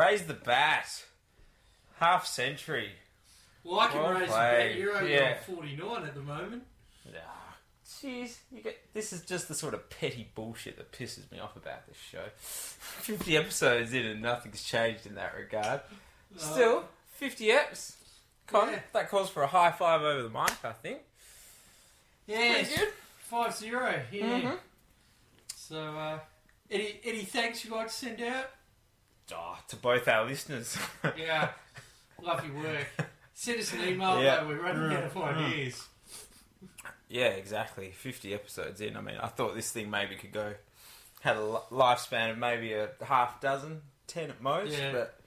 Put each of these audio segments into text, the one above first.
Raise the bat. Half century. Well, I can Well raise the played. bet. You're only Yeah. on 49 at the moment. Ah, Jeez, you get this is just the sort of petty bullshit that pisses me off about this show. Fifty episodes in and nothing's changed in that regard. Still, fifty eps. Con, Uh, Yeah. that calls for a high five over the mic, I think. Yeah, Pretty good. 5 0. Yeah. Mhm. So, uh, any, any thanks you'd like to send out? Oh, to both our listeners. Yeah. Love your work. Send us an email, Yeah. though. We're running out of ideas. yeah, exactly. Fifty episodes in. I mean, I thought this thing maybe could go had a lifespan of maybe a half dozen, ten at most. Yeah. But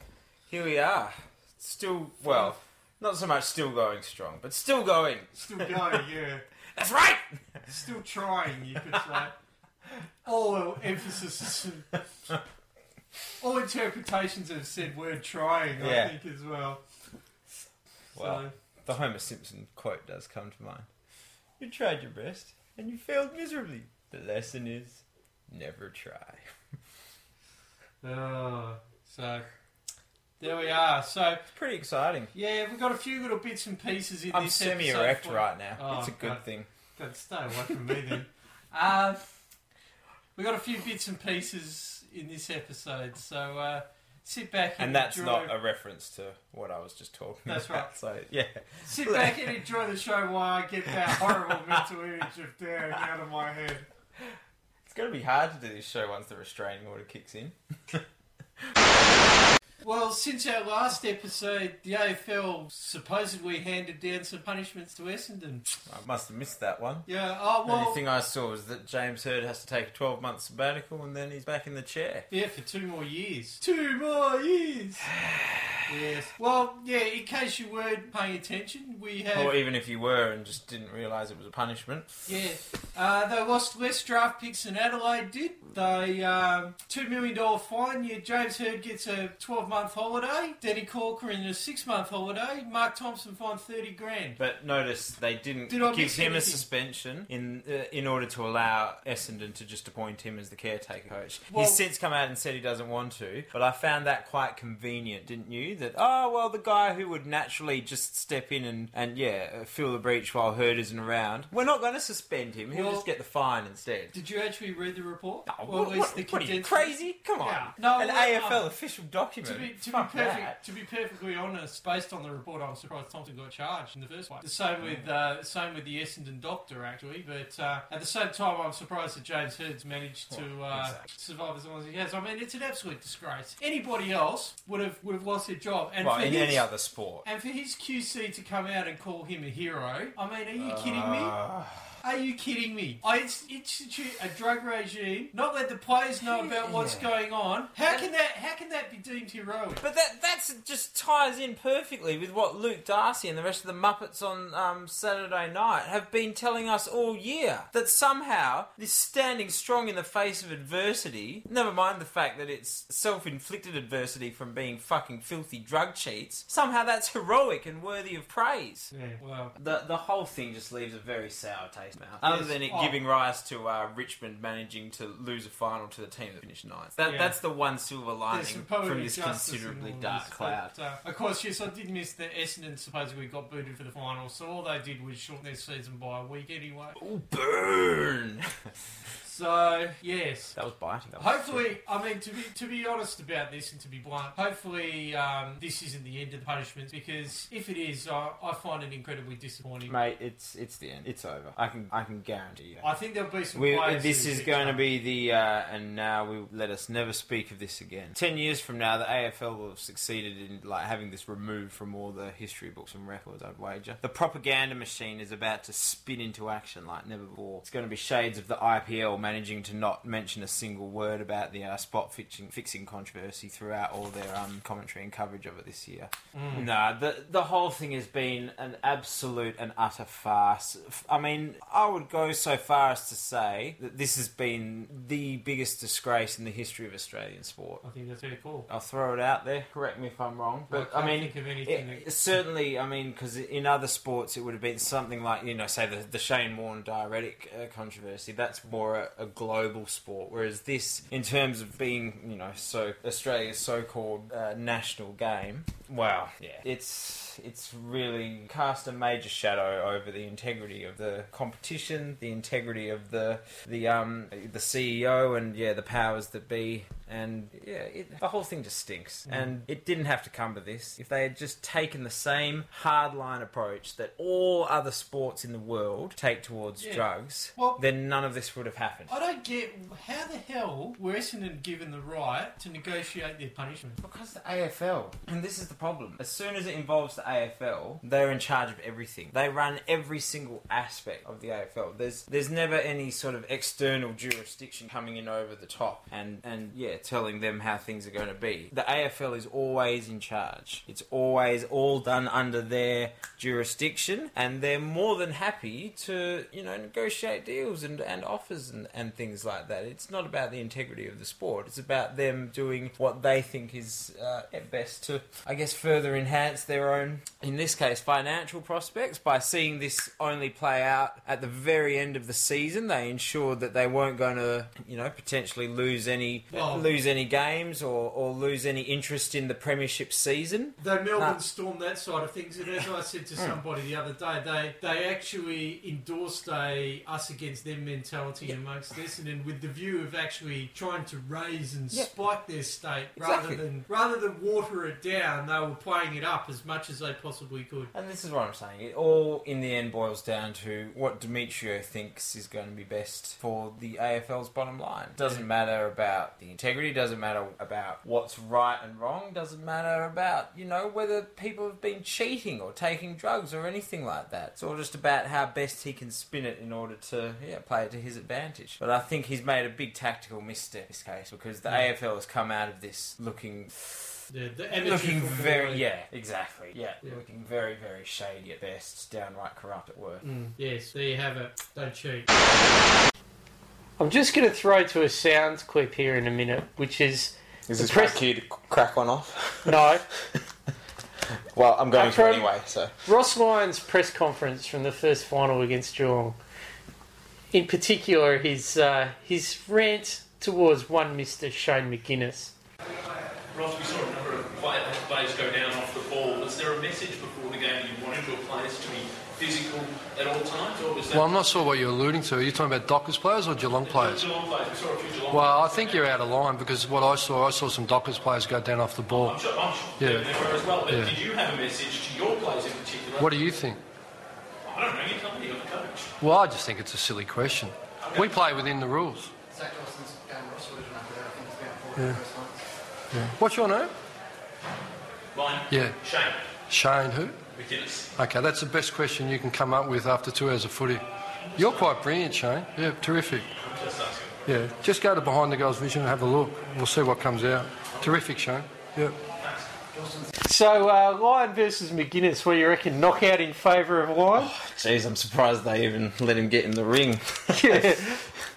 here we are, still well, not so much still going strong, but still going. Still going, yeah. That's right. Still trying, you could say. All emphasis is. All interpretations have said word trying, I think, as well. Well, so, the Homer Simpson quote does come to mind. You tried your best, and you failed miserably. The lesson is never try. oh, so there we are. So, It's pretty exciting. yeah, we've got a few little bits and pieces in I'm this semi erect for- right now. Oh, it's a good God. thing. God, stay away from me then. Uh, we got a few bits and pieces in this episode, so uh, sit back and, And that's enjoy. not a reference to what I was just talking That's about. right. So, yeah. Sit back and enjoy the show while I get that horrible mental image of Dan out of my head. It's going to be hard to do this show once the restraining order kicks in. Well, since our last episode, the AFL supposedly handed down some punishments to Essendon. I must have missed that one. Yeah, oh The only well, thing I saw was that James Hird has to take a 12 month sabbatical and then he's back in the chair. yeah, for two more years. Two more years. yes. Well, yeah. In case you weren't paying attention, we have Or even if you were and just didn't realise it was a punishment. Yeah, uh, they lost less draft picks than Adelaide did. They um, two million dollar fine. Yeah, James Hird gets a twelve month holiday. Danny Corcoran a six month holiday. Mark Thompson fined thirty grand. But notice they didn't Did I give miss him a anything? suspension in uh, in order to allow Essendon to just appoint him as the caretaker coach. Well- He's since come out and said he doesn't want to, but I found that quite convenient, didn't you? That oh well, the guy who would naturally just step in and and yeah fill the breach while Hird isn't around. We're not going to suspend him. He'll Well- just get the fine instead. Did you actually read the report? Or what, at least what- the what are you condensed- crazy? Come on, Yeah. No, an well, AFL no. official document. To be, to, be Fuck perfect, that. to be perfectly honest, based on the report, I'm surprised Thompson got charged in the first place. The same with uh, same with the Essendon doctor, actually. But uh, at the same time, I'm surprised that James Hird's managed to Well, uh, exactly. survive as long as he has. I mean, it's an absolute disgrace. Anybody else would have would have lost their job. And Well, for in his, any other sport. and for his QC to come out and call him a hero, I mean, are you kidding me? Uh, Are you kidding me? I ins- institute a drug regime, not let the players know about what's Yeah. going on. How can that? How can that be deemed heroic? But that that's just ties in perfectly with what Luke Darcy and the rest of the Muppets on um, Saturday night have been telling us all year. That somehow this standing strong in the face of adversity, never mind the fact that it's self-inflicted adversity from being fucking filthy drug cheats, somehow that's heroic and worthy of praise. Yeah, well, The the whole thing just leaves a very sour taste in my mouth. Other Yes. than it Oh. giving rise to uh, Richmond managing to lose a final to the team that finished ninth. That, Yeah. That's the one silver lining from this considerably in all dark this, cloud. But, uh, of course, yes, I did miss that Essendon supposedly got booted for the final, so all they did was shorten their season by a week anyway. Ooh, burn! So yes. that was biting. That was Hopefully, I mean to be to be honest about this and to be blunt, hopefully um, this isn't the end of the punishments because if it is, I, I find it incredibly disappointing. Mate, it's it's the end. It's over. I can I can guarantee you. I think there'll be some. We, this is going to be the, uh, and now we let us never speak of this again. Ten years from now, the AFL will have succeeded in like having this removed from all the history books and records. I'd wager the propaganda machine is about to spin into action like never before. It's going to be shades of the IPL managing to not mention a single word about the uh, spot fixing, fixing controversy throughout all their um, commentary and coverage of it this year. Mm. No, the the whole thing has been an absolute and utter farce. I mean, I would go so far as to say that this has been the biggest disgrace in the history of Australian sport. I think that's very cool. I'll throw it out there. Correct me if I'm wrong, but I I, mean, think of anything it- that- certainly, I mean, because in other sports it would have been something like you know, say the the Shane Warne diuretic uh, controversy. That's more a, global sport, whereas this, in terms of being, you know, so Australia's so-called uh, national game, wow, yeah, it's it's really cast a major shadow over the integrity of the competition, the integrity of the the um the CEO, and yeah, the powers that be. And yeah, it, the whole thing just stinks. Mm. And it didn't have to come to this. If they had just taken the same hardline approach that all other sports in the world take towards Yeah. drugs, Well- then none of this would have happened. I don't get how the hell were Essendon given the right to negotiate their punishment. Because the AFL, and this is the problem. As soon as it involves the AFL, they're in charge of everything. They run every single aspect of the AFL. There's there's never any sort of external jurisdiction coming in over the top and and yeah, telling them how things are going to be. The AFL is always in charge. It's always all done under their jurisdiction, and they're more than happy to you know negotiate deals and, and offers and, and things like that. It's not about the integrity of the sport. It's about them doing what they think is uh, at best to, I guess, further enhance their own, in this case, financial prospects by seeing this only play out at the very end of the season. They ensured that they weren't going to, you know, potentially lose any Well- lose any games or, or lose any interest in the premiership season. Though Melbourne Nah. stormed that side of things, and as I said to hmm. somebody the other day, they they actually endorsed a us against them mentality amongst this, Essendon with the view of actually trying to raise and Yeah. spike their state Exactly. rather than rather than water it down. They were playing it up as much as they possibly could. And this is what I'm saying. It all, in the end, boils down to what Demetriou thinks is going to be best for the AFL's bottom line. It Doesn't matter about the integrity. It really doesn't matter about what's right and wrong. Doesn't matter about you know whether people have been cheating or taking drugs or anything like that. It's all just about how best he can spin it in order to yeah play it to his advantage. But I think he's made a big tactical misstep in this case because the Yeah. AFL has come out of this looking the looking very yeah exactly yeah, Yeah. looking very very shady at best downright corrupt at worst Mm, yes, there you have it. Don't cheat. I'm just going to throw to a sound clip here in a minute, which is Is this press- my cue to crack one off? no Well, I'm going to After- anyway, so. Ross Lyon's press conference from the first final against Geelong. In particular, his uh, his rant towards one Mister Shane McGuinness. Ross, we saw a number of play- players go down off the ball. Was there a message before the game that you wanted your players to be physical at all times, or was that Well, I'm not sure what you're alluding to. Are you talking about Dockers players or Geelong players? Geelong players? We saw a few Geelong Well, I think you're out of line because what I saw, I saw some Dockers players go down off the ball. I'm sure, I'm sure Yeah. they as well. But Yeah. did you have a message to your players in particular? What do you think? I don't know. You tell me. You're the coach. Well, I just think it's a silly question. We play within the rules. Zach Dawson's game Ross would have done there. I think it's about four Yeah. first months. What's your name? Mine. Yeah. Shane Shane who? McGuinness. Okay, that's the best question you can come up with after two hours of footy. You're quite brilliant, Shane. Yeah, terrific. Yeah, just go to Behind the Goals Vision and have a look. We'll see what comes out. Terrific, Shane. Yeah. So uh, Lyon versus McGuinness. What do you reckon? Knockout in favour of Lyon? Jeez, I'm surprised they even let him get in the ring. yeah.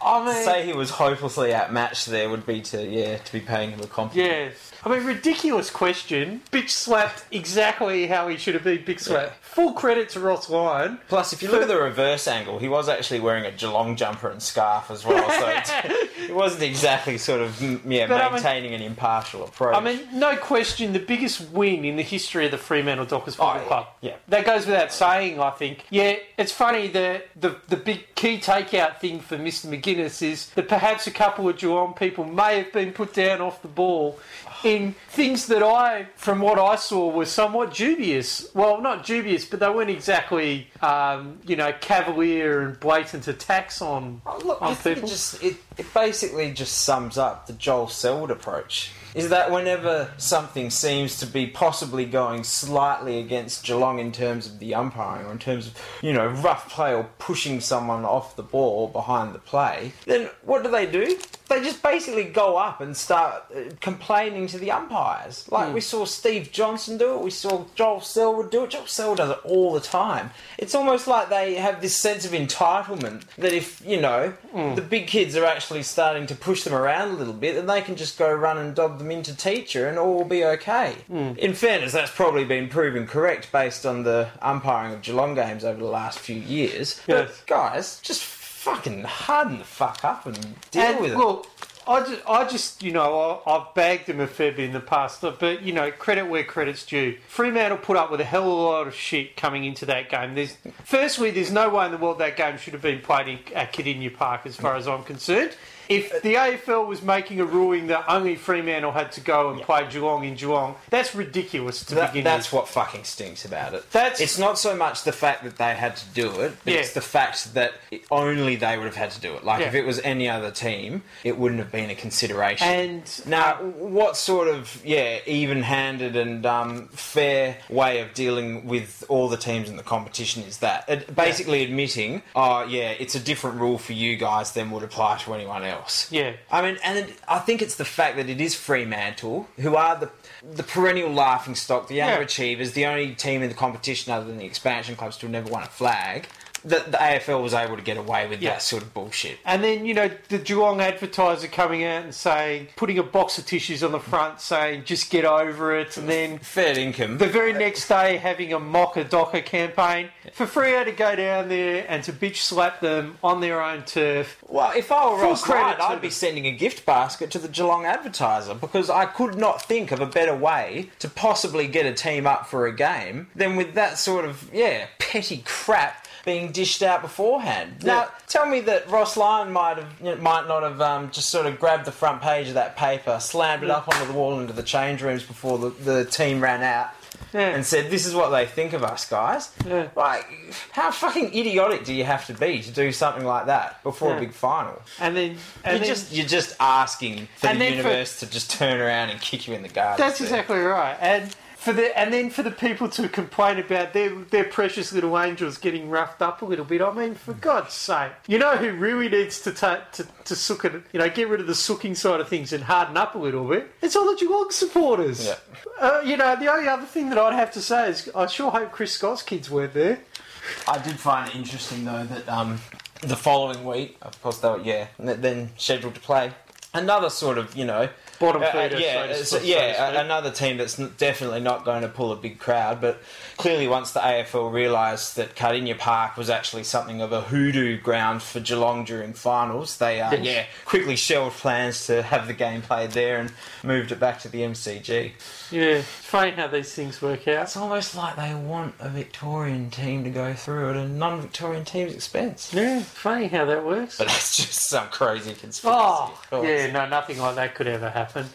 I to mean, say he was hopelessly outmatched there would be to yeah to be paying him a compliment. yeah. I mean, ridiculous question. Bitch slapped exactly how he should have been bitch slapped. Yeah. Full credit to Ross Lyon. Plus, if you look at the reverse angle, he was actually wearing a Geelong jumper and scarf as well, so it, it wasn't exactly sort of mm, yeah But I mean- maintaining an impartial approach. I mean, no question, the biggest win in the history of the Fremantle Dockers Football Oh. Club. Yeah. That goes without saying, I think. Yeah, it's funny that the, the big key takeout thing for Mr. McGuinness is that perhaps a couple of Geelong people may have been put down off the ball in things that I, from what I saw, were somewhat dubious. Well, not dubious, but they weren't exactly, um, you know, cavalier and blatant attacks on, Oh, look, on I think people. it just it, it basically just sums up the Joel Selwood approach. Is that whenever something seems to be possibly going slightly against Geelong in terms of the umpiring or in terms of you know rough play or pushing someone off the ball behind the play, then what do they do? They just basically go up and start uh, complaining to the umpires. Like we hmm. saw Steve Johnson do it, we saw Joel Selwood do it. Joel Selwood does it all the time. It's almost like they have this sense of entitlement that if you know hmm. the big kids are actually starting to push them around a little bit, then they can just go run and dob them into teacher and all will be okay. Hmm. In fairness, that's probably been proven correct based on the umpiring of Geelong games over the last few years. Yes. But guys, just fucking harden the fuck up and deal and with it. Well, I just, I just, you know, I, I've bagged him a fair bit in the past, but you know, credit where credit's due. Fremantle put up with a hell of a lot of shit coming into that game. There's, firstly, there's no way in the world that game should have been played in, at Kardinia Park, as far as I'm concerned. If the AFL was making a ruling that only Fremantle had to go and play Geelong in Geelong, that's ridiculous to That- begin that's with. what fucking stinks about it. That's- it's not so much the fact that they had to do it, but Yeah. it's the fact that only they would have had to do it. Like if it was any other team, it wouldn't have been a consideration. And now, what sort of yeah, even-handed and um, fair way of dealing with all the teams in the competition is that? It, basically admitting, oh yeah, it's a different rule for you guys than would apply to anyone else. Yeah. I mean, and it, I think it's the fact that it is Fremantle, who are the the perennial laughing stock, the Yeah. underachievers, the only team in the competition other than the expansion clubs to have never won a flag. That the AFL was able to get away with Yeah. that sort of bullshit. And then, you know, the Geelong advertiser coming out and saying, putting a box of tissues on the front saying, just get over it. And then Fair income. the very next day having a mock a docker campaign for Freo to go down there and to bitch slap them on their own turf. Well, if I were Ross credit I'd be sending a gift basket to the Geelong Advertiser because I could not think of a better way to possibly get a team up for a game than with that sort of yeah petty crap being dished out beforehand. Now, tell me that Ross Lyon might have you know, might not have um, just sort of grabbed the front page of that paper, slammed it up onto the wall into the change rooms before the, the team ran out. Yeah. And said, "This is what they think of us, guys." Yeah. Like, how fucking idiotic do you have to be to do something like that before Yeah. a big final? And then, and You're then just you're just asking for the then for- universe to just turn around and kick you in the gut. That's exactly right. And for the and then for the people to complain about their their precious little angels getting roughed up a little bit. I mean, for God's sake, you know who really needs to ta- to to sook it, you know, get rid of the sooking side of things and harden up a little bit. It's all the Geelong supporters. Yeah. Uh, you know, the only other thing that I'd have to say is I sure hope Chris Scott's kids weren't there. I did find it interesting though that um, the following week, of course, they were yeah, th- then scheduled to play another sort of you know. Bottom uh, uh, feeder, yeah, so so- so yeah, a- another team that's definitely not going to pull a big crowd. But clearly, once the AFL realised that Kardinia Park was actually something of a hoodoo ground for Geelong during finals, they uh, yeah quickly shelved plans to have the game played there and moved it back to the MCG. Yeah, funny how these things work out. It's almost like they want a Victorian team to go through at a non-Victorian team's expense. Yeah, funny how that works. But that's just some crazy conspiracy. Oh, yeah, no, nothing like that could ever happen.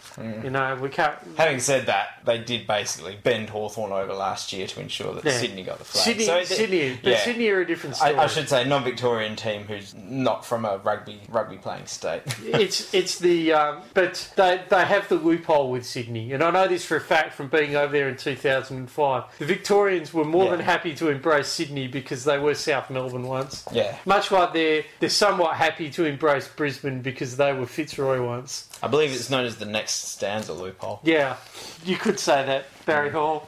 You know, we can't. Having said that, they did basically bend Hawthorn over last year to ensure that Yeah. Sydney got the flag. Sydney, So it- Sydney, but yeah. Sydney are a different story. I, I should say non-Victorian team who's not from a rugby rugby playing state. it's it's the um, but they they have the loophole with Sydney, and I know this for a fact from being over there in 2005. The Victorians were more Yeah. than happy to embrace Sydney because they were South Melbourne once. yeah, Much like they're they're somewhat happy to embrace Brisbane because they were Fitzroy once. I believe it's known as the next stanza loophole. Yeah, you could say that, Barry Hall.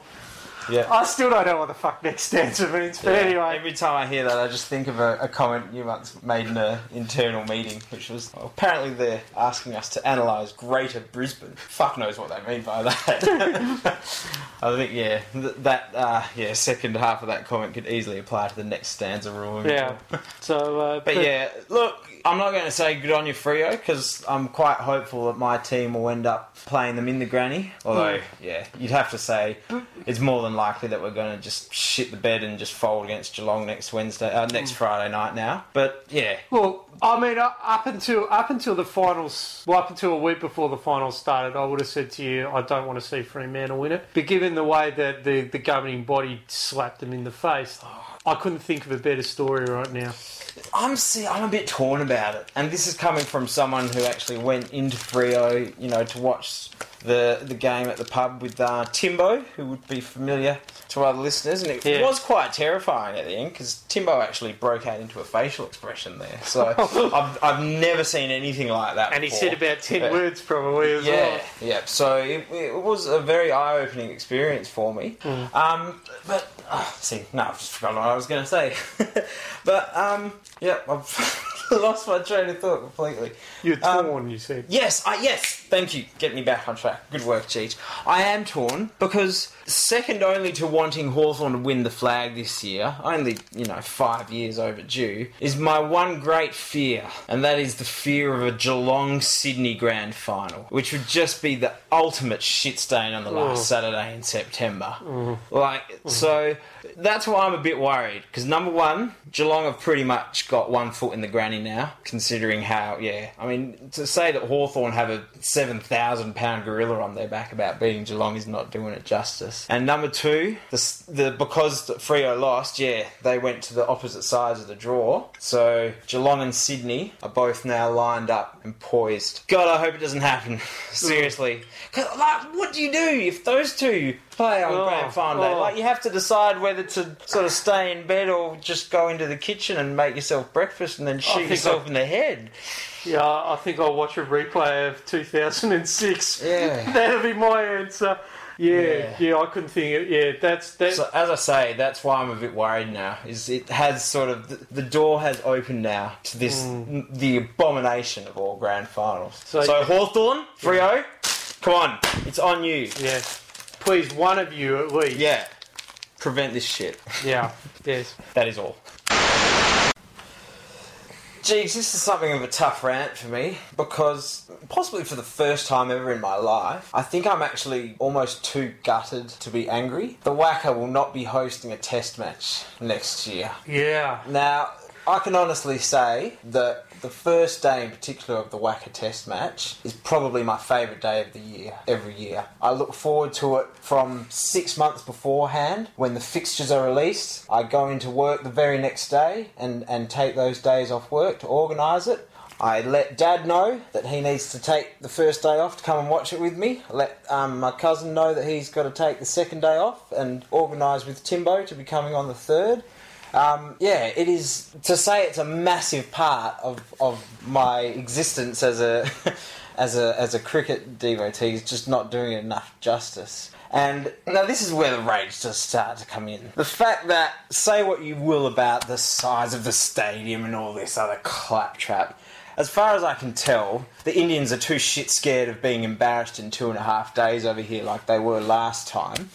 Yeah. I still don't know what the fuck next answer means, but Yeah. anyway. Every time I hear that, I just think of a, a comment you once made in an internal meeting, which was well, apparently they're asking us to analyse Greater Brisbane. Fuck knows what they mean by that. I think yeah, th- that uh, yeah second half of that comment could easily apply to the next stanza rule. Yeah. So, uh, But yeah, look, I'm not going to say good on you, Freo, because I'm quite hopeful that my team will end up playing them in the granny. Although, yeah, you'd have to say it's more than likely that we're going to just shit the bed and just fold against Geelong next Wednesday, uh, next Friday night now. But yeah, Well, I mean, uh, up until up until the finals, well, up until a week before the finals started, I would have said to you, I don't want to see Fremantle win it. But given the way that the, the governing body slapped them in the face, I couldn't think of a better story right now. I'm see, I'm a bit torn about it, and this is coming from someone who actually went into Freo, you know, to watch the the game at the pub with uh, Timbo, who would be familiar to other listeners, and it Yeah. was quite terrifying at the end because Timbo actually broke out into a facial expression there. So I've, I've never seen anything like that. And he said about 10 Yeah. words probably as Yeah, well. yeah. So it, it was a very eye-opening experience for me. Hmm. Um, but uh, see, no, I've just forgotten what I was going to say. but um, yeah, I've lost my train of thought completely. You're Um, torn, you said. Yes, I, yes. Thank you. Get me back on track. Good work, Cheech. I am torn because second only to wanting Hawthorn to win the flag this year, only, you know, five years overdue, is my one great fear, and that is the fear of a Geelong Sydney grand final, which would just be the ultimate shit stain on the last Oh. Saturday in September. Mm. Like, mm. so that's why I'm a bit worried because number one, Geelong have pretty much got one foot in the granny now, considering how, yeah, I mean, to say that Hawthorn have a 7,000 pound gorilla on their back about beating Geelong is not doing it justice. And number two, the, the because Freo lost, yeah, they went to the opposite sides of the draw. So Geelong and Sydney are both now lined up and poised. God, I hope it doesn't happen. Seriously. like, what do you do if those two play on Oh, grand final day? oh. Like, you have to decide whether to sort of stay in bed or just go into the kitchen and make yourself breakfast and then shoot yourself I- in the head. Yeah, I think I'll watch a replay of 2006. Yeah. That'll be my answer. Yeah, Yeah. yeah, I couldn't think of Yeah, that's that. So as I say, that's why I'm a bit worried now. Is it has sort of the, the door has opened now to this mm. n- the abomination of all grand finals. So- So, Hawthorn, Freo, oh, come on, it's on you. yeah. Please, one of you at least. Yeah, prevent this shit. Yeah, yes. That is all. Geez, this is something of a tough rant for me because possibly for the first time ever in my life, I think I'm actually almost too gutted to be angry. The WACA will not be hosting a test match next year. Yeah. Now, I can honestly say that the first day in particular of the WACA Test match is probably my favourite day of the year, every year. I look forward to it from six months beforehand when the fixtures are released. I go into work the very next day and, and take those days off work to organise it. I let Dad know that he needs to take the first day off to come and watch it with me. I let um, my cousin know that he's got to take the second day off and organise with Timbo to be coming on the third. Um, yeah, it is to say it's a massive part of, of my existence as a as a as a cricket devotee is just not doing it enough justice. And now this is where the rage just start to come in. The fact that say what you will about the size of the stadium and all this other claptrap. As far as I can tell, the Indians are too shit scared of being embarrassed in two and a half days over here like they were last time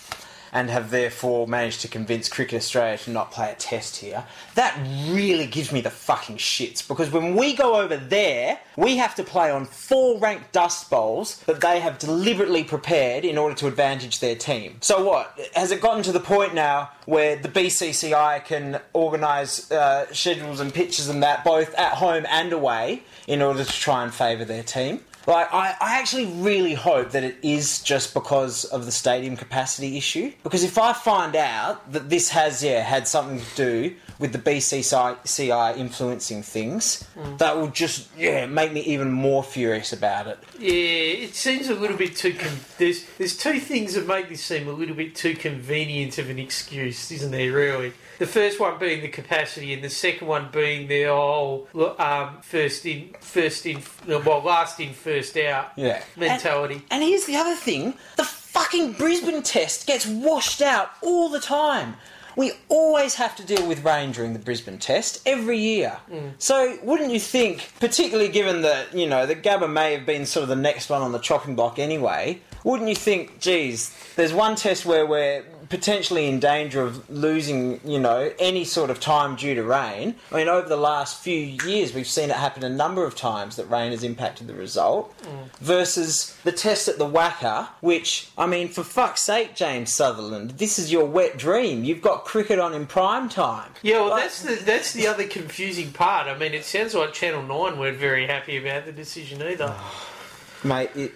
and have therefore managed to convince Cricket Australia to not play a test here. That really gives me the fucking shits because when we go over there, we have to play on four ranked dust bowls that they have deliberately prepared in order to advantage their team. So what? Has it gotten to the point now where the BCCI can organise uh, schedules and pitches and that both at home and away in order to try and favour their team? Like, I, I actually really hope that it is just because of the stadium capacity issue. Because if I find out that this has, yeah, had something to do with the BCCI influencing things, that will just, yeah, make me even more furious about it. Yeah, it seems a little bit too. Con- there's there's two things that make this seem a little bit too convenient of an excuse, isn't there? Really, the first one being the capacity, and the second one being the whole um, first in, first in, well, last in, first out Yeah. mentality. And here's the other thing the fucking Brisbane test gets washed out all the time. We always have to deal with rain during the Brisbane test every year. Mm. So, wouldn't you think, particularly given that, you know, that Gabba may have been sort of the next one on the chopping block anyway, wouldn't you think, geez, there's one test where we're potentially in danger of losing, you know, any sort of time due to rain? I mean, over the last few years, we've seen it happen a number of times that rain has impacted the result mm. versus the test at the WACA, which, I mean, for fuck's sake, James Sutherland, this is your wet dream. You've got cricket on in prime time. Yeah, well, Like- that's the that's the other confusing part. I mean, it sounds like Channel Nine weren't very happy about the decision either. Mate, it,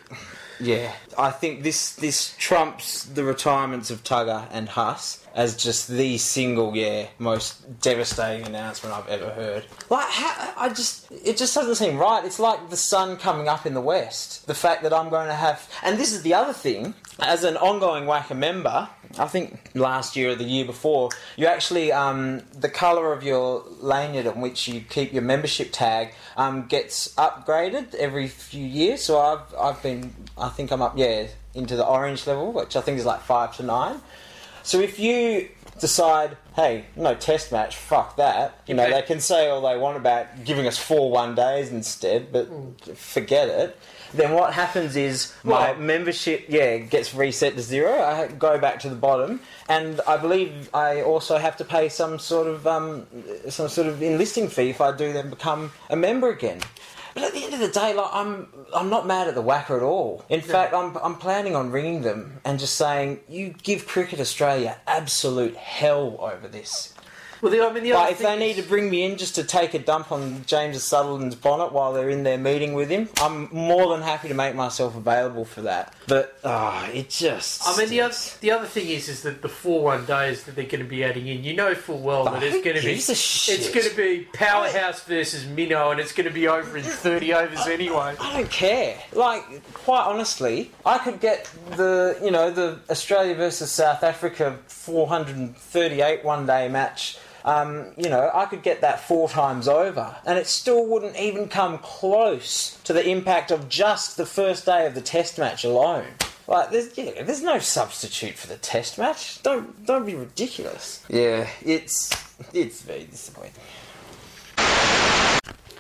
yeah, I think this this trumps the retirements of Tugger and Huss as just the single, yeah, most devastating announcement I've ever heard. Like, how, I just, it just doesn't seem right. It's like the sun coming up in the west. The fact that I'm going to have, and this is the other thing, as an ongoing WACA member, I think last year or the year before, you actually um, the colour of your lanyard on which you keep your membership tag um, gets upgraded every few years. So I've I've been I think I'm up yeah into the orange level, which I think is like five to nine. So if you decide, hey, no test match, fuck that. You know, Okay. they can say all they want about giving us four one days instead, but forget it. Then what happens is my membership, yeah, gets reset to zero. I go back to the bottom, and I believe I also have to pay some sort of um, some sort of enlisting fee if I do then become a member again. But at the end of the day, like I'm, I'm not mad at the WACA at all. In fact, I'm, I'm planning on ringing them and just saying, you give Cricket Australia absolute hell over this. Well, the, I mean, the Like, if they need to bring me in just to take a dump on James Sutherland's bonnet while they're in their meeting with him, I'm more than happy to make myself available for that. But ah, it just. I mean, the other, the other thing is, is that the four one days that they're going to be adding in, you know full well that Oh, it's going to be gives a shit? it's going to be powerhouse versus minnow, and it's going to be over in thirty overs anyway. I don't care. Like, quite honestly, I could get the, you know, the Australia versus South Africa 438 one day match. Um, you know, I could get that four times over, and it still wouldn't even come close to the impact of just the first day of the Test match alone. Like, there's, yeah, there's no substitute for the Test match. Don't, don't be ridiculous. Yeah, it's, it's very disappointing.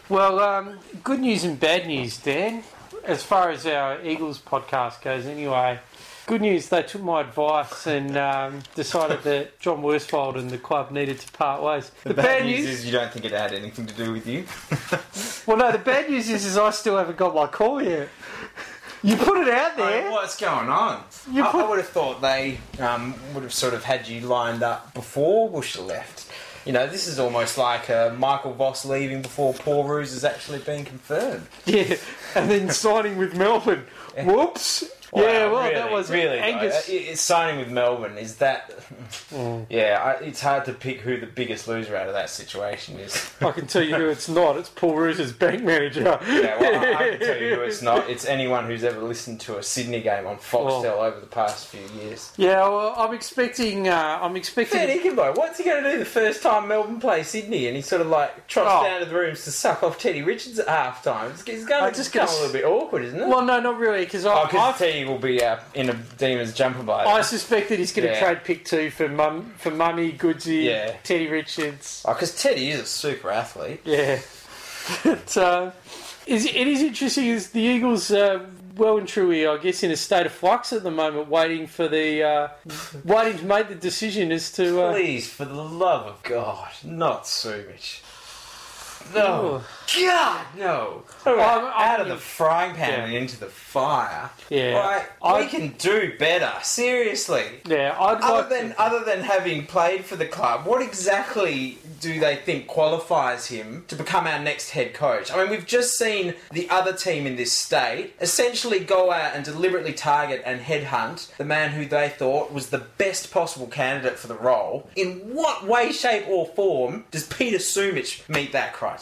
Well, um, good news and bad news, Dan. As far as our Eagles podcast goes, anyway. Good news, they took my advice and um, decided that John Worsfold and the club needed to part ways. The, bad, news, is you don't think it had anything to do with you. well, no, the bad news is, is I still haven't got my call yet. You put it out there. what's going on? You I, put- I would have thought they um, would have sort of had you lined up before Bush left. You know, this is almost like uh, Michael Voss leaving before Paul Roos has actually been confirmed. Yeah, and then signing with Melbourne. Whoops. Yeah, well, that was really Angus. it- it's signing with Melbourne. Is that? Yeah, I, it's hard to pick who the biggest loser out of that situation is. I can tell you who it's not. It's Paul Roos's bank manager. Yeah, well, I, I can tell you who it's not. It's anyone who's ever listened to a Sydney game on Foxtel over the past few years. Yeah, well, I'm expecting. Uh, I'm expecting. Fair dinkum. What's he going to do the first time Melbourne play Sydney and he sort of like trots Oh. down to the rooms to suck off Teddy Richards at half time? It's, it's going to just just become guess- a little bit awkward, isn't it? Well, no, not really, because I, oh, because Will be uh, in a Demons jumper by I suspect that he's going to Yeah. trade pick two for mum, for Mummy, Goodsy, Yeah. Teddy Richards. Oh, because Teddy is a super athlete. Yeah, but uh, is it is interesting. Is the Eagles uh, well and truly, I guess, in a state of flux at the moment, waiting for the uh, waiting to make the decision as to. Uh, Please, for the love of God, not Sumich. No. God, no. I'm- out of the frying pan and into the fire. Yeah. Right? I- we can do better. Seriously. yeah, I'd Other like than to, other than having played for the club, what exactly do they think qualifies him to become our next head coach? I mean, we've just seen the other team in this state essentially go out and deliberately target and headhunt the man who they thought was the best possible candidate for the role. In what way, shape, or form does Peter Sumich meet that criteria?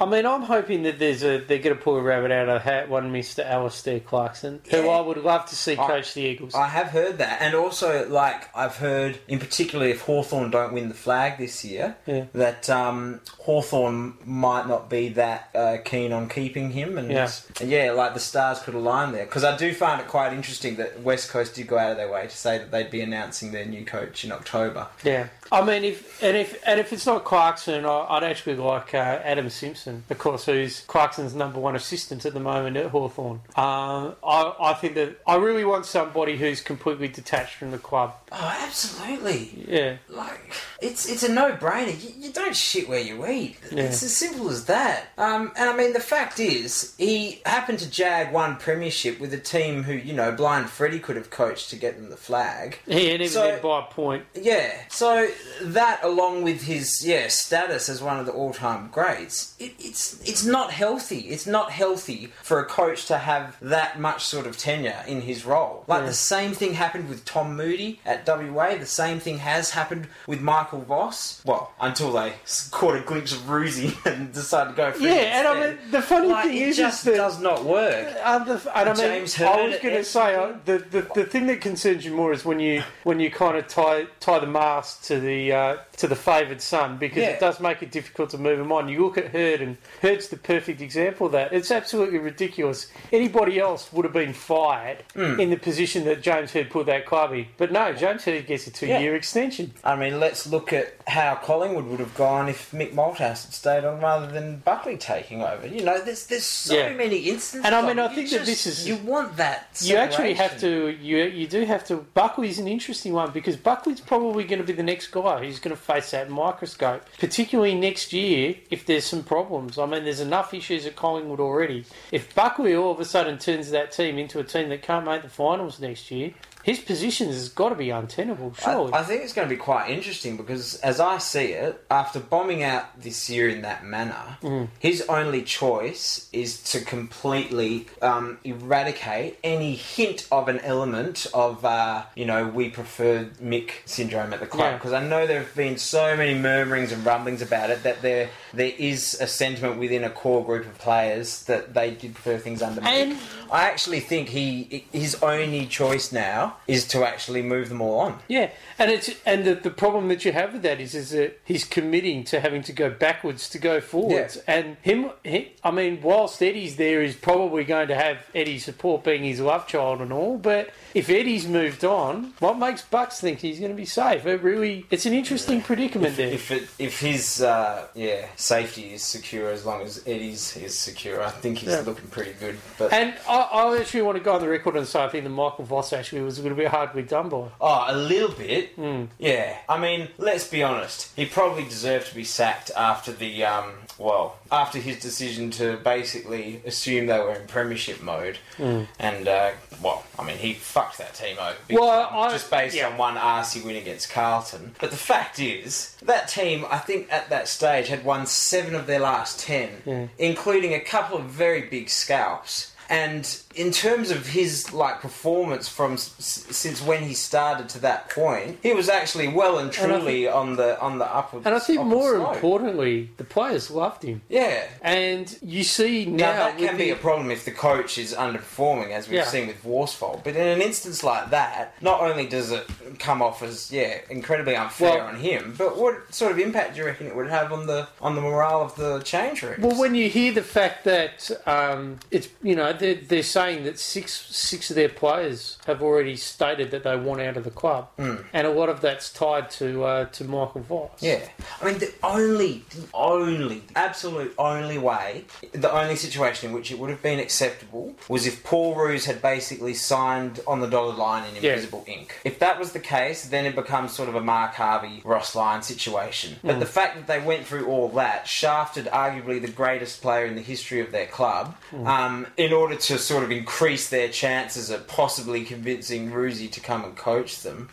I mean, I'm hoping that there's a they're going to pull a rabbit out of the hat. One Mister Alistair Clarkson, who Yeah. I would love to see I- coach the Eagles. I have heard that, and also like I've heard, in particular, if Hawthorn don't win the flag this year, Yeah. that um, Hawthorn might not be that uh, keen on keeping him, and Yeah. and yeah, like the stars could align there. Because I do find it quite interesting that West Coast did go out of their way to say that they'd be announcing their new coach in October. Yeah, I mean, if and if and if it's not Clarkson, I'd actually like uh, Adam Simpson, of course, who's Clarkson's number one assistant at the moment at Hawthorn. Uh, I I think that I really want somebody who's completely detached from the club. Oh, absolutely. Yeah, Like it's it's a no brainer. You, you don't shit where you eat. Yeah. It's as simple as that. Um, and I mean, the fact is, he happened to jag one premiership with a team who you know Blind Freddie could have coached to get them the flag. yeah, and even So- by a point. Yeah. So that, along with his yeah status as one of the all-time greats, it, it's it's not healthy. It's not healthy for a coach to have that much sort of tenure in his role. Like Yeah. the same thing happened with Tom Moody at WA. The same thing has happened with Michael Voss. Well, until they caught a glimpse of Roosie and decided to go for Yeah, it Yeah, and I mean the funny like, thing it is, just is that does not work. Uh, and I mean, James I was going to say uh, the, the the thing that concerns you more is when you when you kind of tie tie the mask to the uh, to the favoured son because Yeah. it does make it difficult to move him on. You look at Hird, and Hird's the perfect example of that. It's absolutely ridiculous. Anybody else would have been fired Hmm. in the position that James Hird put that club in. But no, James Hird gets a two-year extension. I mean, let's look at how Collingwood would have gone if Mick Malthouse had stayed on rather than Buckley taking over. You know, there's there's so Yeah. many instances. And I mean. I think that this is- you want that. You actually have to. You you do have to. Buckley's an interesting one because Buckley's probably going to be the next guy who's going to face that microscope, particularly next year if there's some problems. I mean, there's enough issues at Collingwood already. If Buckley all of a sudden turns that team into a team that can't make the finals next year, his position has got to be untenable. Surely. I, I think it's going to be quite interesting because, as I see it, after bombing out this year in that manner, Mm. his only choice is to completely um, eradicate any hint of an element of, uh, you know, we prefer Mick syndrome at the club. Yeah. Because I know there have been so many murmurings and rumblings about it that there there is a sentiment within a core group of players that they did prefer things under Mick. And- I actually think he his only choice now is to actually move them all on. Yeah, and it's and the, the problem that you have with that is is that he's committing to having to go backwards to go forwards, and him, he, I mean, whilst Eddie's there, he's probably going to have Eddie's support, being his love child and all. But if Eddie's moved on, what makes Bucks think he's going to be safe? It really, it's an interesting predicament If, there. if it if his uh, yeah safety is secure as long as Eddie's is secure, I think he's Yeah. looking pretty good. But and I, I actually want to go on the record and say I think that Michael Voss actually was a little bit hardly done by. oh, a little bit, Hmm. yeah. I mean, let's be honest. He probably deserved to be sacked after the um, well after his decision to basically assume they were in premiership mode, and uh, well, I mean, he fucked that team over. Well, time, I- just based yeah. on one arsey win against Carlton. But the fact is, that team, I think at that stage, had won seven of their last ten, including a couple of very big scalps. And in terms of his like performance from s- since when he started to that point, he was actually well and And I truly on the on the upward. And I think more slope. importantly, the players loved him. yeah. And you see now, Now, that can the- be a problem if the coach is underperforming, as we've Yeah. seen with Worsfold. But in an instance like that, not only does it come off as yeah incredibly unfair Well- on him, but what sort of impact do you reckon it would have on the on the morale of the change rooms? Well, when you hear the fact that um, it's you know they're, they're saying that six six of their players have already stated that they want out of the club, and a lot of that's tied to uh, to Michael Voss. Yeah, I mean the only, the only, the absolute only way, the only situation in which it would have been acceptable was if Paul Roos had basically signed on the dotted line in Yeah. invisible ink. If that was the case, then it becomes sort of a Mark Harvey, Ross Lyon situation. But the fact that they went through all that, shafted arguably the greatest player in the history of their club, um, in order to sort of increase their chances of possibly convincing Roosie to come and coach them.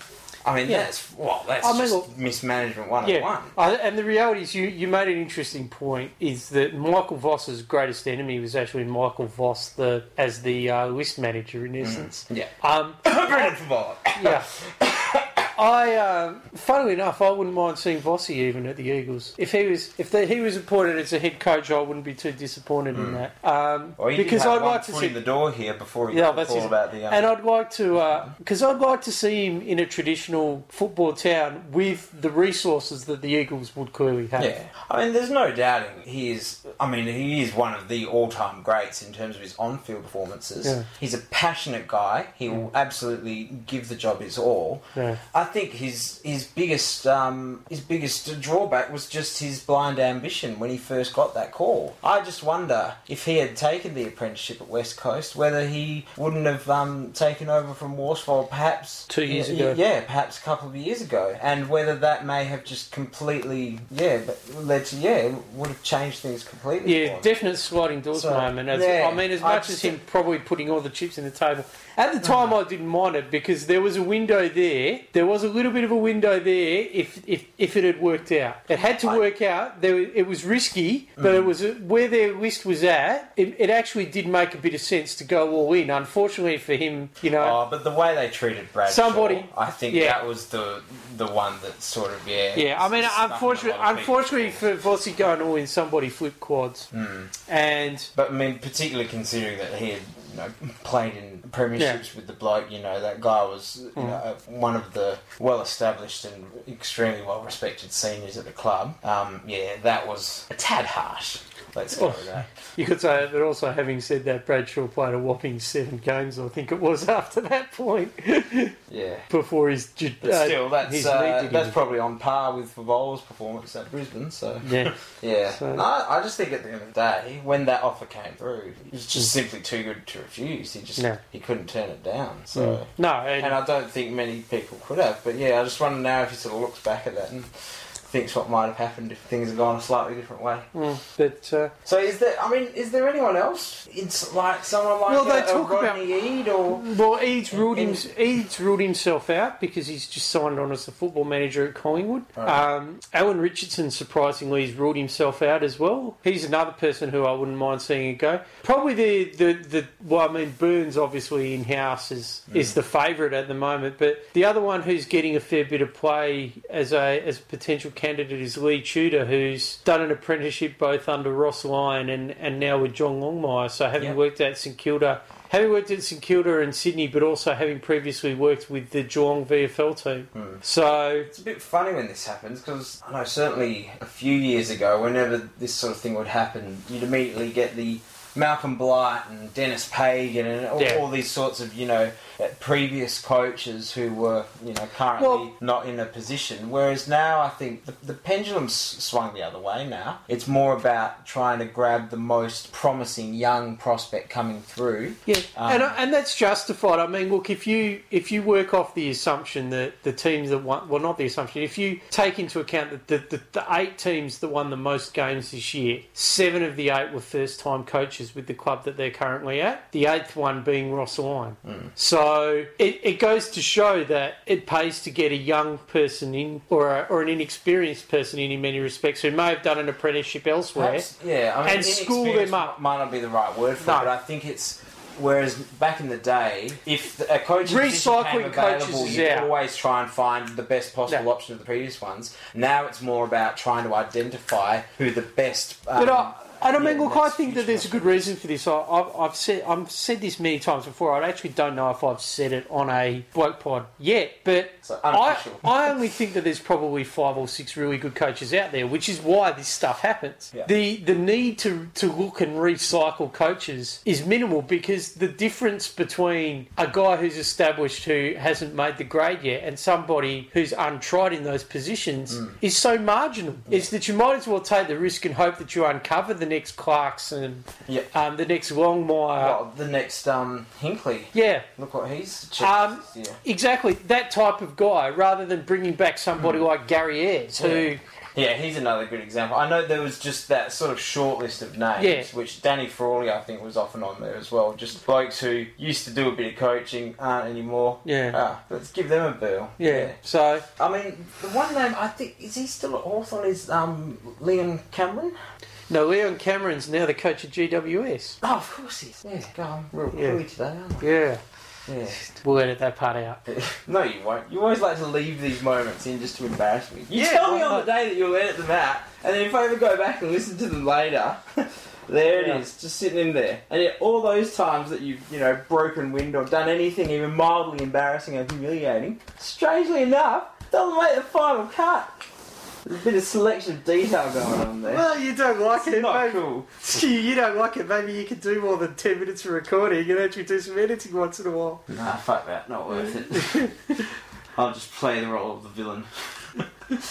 I mean, Yeah. that's well, that's I mean, just look- mismanagement one on Yeah, one. I, and the reality is, you, you made an interesting point. Is that Michael Voss's greatest enemy was actually Michael Voss, the as the uh, list manager in essence. Yeah. Um, Brilliant yeah. I, um, funnily enough, I wouldn't mind seeing Vossi even at the Eagles. If he was, if the, he was appointed as a head coach, I wouldn't be too disappointed in that. Um, Well, because I'd like to see. the door here before he Yeah, took that's call about the. Um, And I'd like to, because I'd like to see him in a traditional football town with the resources that the Eagles would clearly have. yeah, I mean, there's no doubting he is. I mean, he is one of the all-time greats in terms of his on-field performances. Yeah. He's a passionate guy. He will absolutely give the job his all. Yeah. I think his his biggest um, his biggest drawback was just his blind ambition when he first got that call. I just wonder if he had taken the apprenticeship at West Coast, whether he wouldn't have um, taken over from Worsfold perhaps Two years y- ago. Yeah, perhaps a couple of years ago, and whether that may have just completely yeah led to yeah would have changed things completely. Yeah, definite sliding doors So, moment. As, yeah, I mean, as much just- as him probably putting all the chips in the table. At the time, uh-huh. I didn't mind it because there was a window there. There was a little bit of a window there if if, if it had worked out. It had to I- work out. There, it was risky, but it mm-hmm. was uh, where their list was at. It, it actually did make a bit of sense to go all in. Unfortunately for him, you know. Oh, but the way they treated Brad, Somebody- I think yeah. that was the the one that sort of yeah. Yeah, I mean, stuck in a unfortunately, lot of people's unfortunately for. Vossi going all in, somebody flipped quads, Hmm. and But I mean, particularly considering that he had you know played in premierships with the bloke. You know that guy was you know, uh, one of the well established and extremely well respected seniors at the club. Um, yeah, that was a tad harsh. Let's go that. You could say, but also having said that, Bradshaw played a whopping seven games, I think it was, after that point, Yeah. before his. But uh, still, that's uh, that's probably on par with Favol's performance at Brisbane. So Yeah. yeah, So- no, I just think at the end of the day, when that offer came through, it was just simply too good to refuse. He just No. he couldn't turn it down. So. No, and, And I don't think many people could have. But yeah, I just wonder now if he sort of looks back at that and thinks what might have happened if things had gone a slightly different way. mm, but uh, So is there? I mean, is there anyone else? It's like someone like Well, they a, talk a about- Rodney Eade or well, Eade's ruled, him, And- Eade's ruled himself out because he's just signed on as the football manager at Collingwood. Right. Um, Alan Richardson, surprisingly, has ruled himself out as well. He's another person who I wouldn't mind seeing it go. Probably the the, the well, I mean, Burns obviously in house is is the favourite at the moment, but the other one who's getting a fair bit of play as a as a potential candidate is Leigh Tudor, who's done an apprenticeship both under Ross Lyon and, and now with John Longmire. So having Yeah. worked at St Kilda. Having worked at St Kilda and Sydney, but also having previously worked with the Geelong VFL team, hmm. so It's a bit funny when this happens because I know certainly a few years ago, whenever this sort of thing would happen, you'd immediately get the Malcolm Blight and Denis Pagan and all, Yeah. all these sorts of you know uh, previous coaches who were you know currently Well- not in a position. Whereas now I think the, the pendulum's swung the other way. Now it's more about trying to grab the most promising young prospect coming through. Yeah, Um, and and that's justified. I mean, look, if you if you work off the assumption that the teams that won, well, not the assumption, if you take into account that the, the, the eight teams that won the most games this year, seven of the eight were first time coaches with the club that they're currently at. The eighth one being Ross Lyon. So it, it goes to show that it pays to get a young person in or a, or an inexperienced person in in many respects who may have done an apprenticeship elsewhere. Perhaps, yeah, I mean, And school them up. Might not be the right word for No. it, but I think it's. Whereas back in the day, if a coach Recycling coaches available, you out. always try and find the best possible option of the previous ones. Now it's more about trying to identify who the best. Um, I, and I mean, yeah, look, I think that there's a good reason for this. I, I've, I've said I've said this many times before. I actually don't know if I've said it on a bloke pod yet, but So I. I only think that there's probably five or six really good coaches out there, which is why this stuff happens. Yeah. The the need to to look and recycle coaches is minimal because the difference between a guy who's established who hasn't made the grade yet and somebody who's untried in those positions Mm. is so marginal. Is that you might as well take the risk and hope that you uncover the next Clarkson, Yeah. um, the next Longmire. well, the next um, Hinkley. yeah, Look what he's achieved Um, year. exactly that type of guy, rather than bringing back somebody like Gary Ayres, who Mm. Yeah, he's another good example. I know there was just that sort of short list of names, Yeah. which Danny Frawley, I think, was often on there as well. Just blokes who used to do a bit of coaching, aren't anymore. Yeah. Ah, let's give them a bill. yeah. So I mean, the one name, I think, is he still at Hawthorn, is um, Liam Cameron? No, Leon Cameron's now the coach of GWS. Oh, of course he is. Yeah, go on. Real Yeah. cluey today, aren't Yeah, we? Yeah. we'll edit that part out. no, you won't. You always like to leave these moments in just to embarrass me. You Yeah, tell me why on the day that you'll edit them out, and then if I ever go back and listen to them later, there it Yeah. is, just sitting in there. And yet, all those times that you've, you know, broken wind or done anything even mildly embarrassing or humiliating, strangely enough, doesn't make the final cut. There's a bit of selection of detail going on there. Well, you don't like It's not cool. You don't like it. Maybe you could do more than ten minutes of recording and actually do some editing once in a while. Nah, fuck that. Not worth it. I'll just play the role of the villain.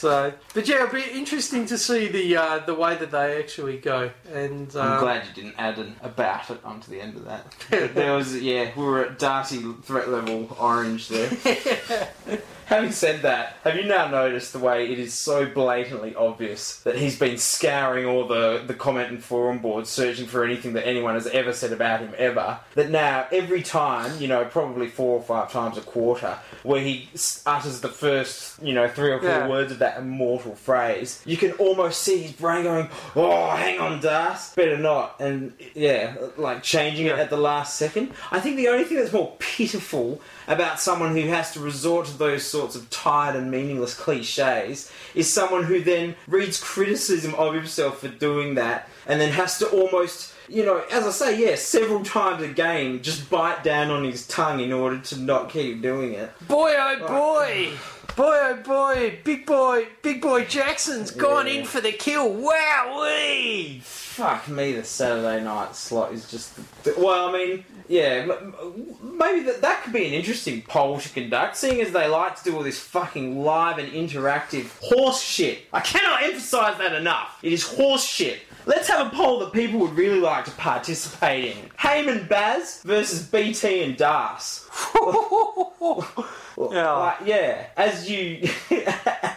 So, but yeah, it'll be interesting to see the uh, the way that they actually go. And I'm um, glad you didn't add an about it onto the end of that. there was, yeah, we were at Darcy threat level orange there. Having said that, have you now noticed the way it is so blatantly obvious that he's been scouring all the, the comment and forum boards searching for anything that anyone has ever said about him ever? That now, every time, you know, probably four or five times a quarter, where he utters the first, you know, three or four Yeah. words of that immortal phrase, you can almost see his brain going, oh, hang on, Das, better not. And yeah, like changing it at the last second. I think the only thing that's more pitiful about someone who has to resort to those sorts of tired and meaningless cliches is someone who then reads criticism of himself for doing that and then has to almost you know, as I say, yeah, several times a game, just bite down on his tongue in order to not keep doing it. Boy, oh boy. Boy, oh boy. Big boy, big boy Jackson's gone Yeah. in for the kill. Wowee. Fuck me, the Saturday night slot is just. The, well, I mean, yeah, maybe that, that could be an interesting poll to conduct, seeing as they like to do all this fucking live and interactive horse shit. I cannot emphasize that enough. It is horse shit. Let's have a poll that people would really like to participate in. Heyman Baz versus BT and Das. Yeah. Like, yeah, as you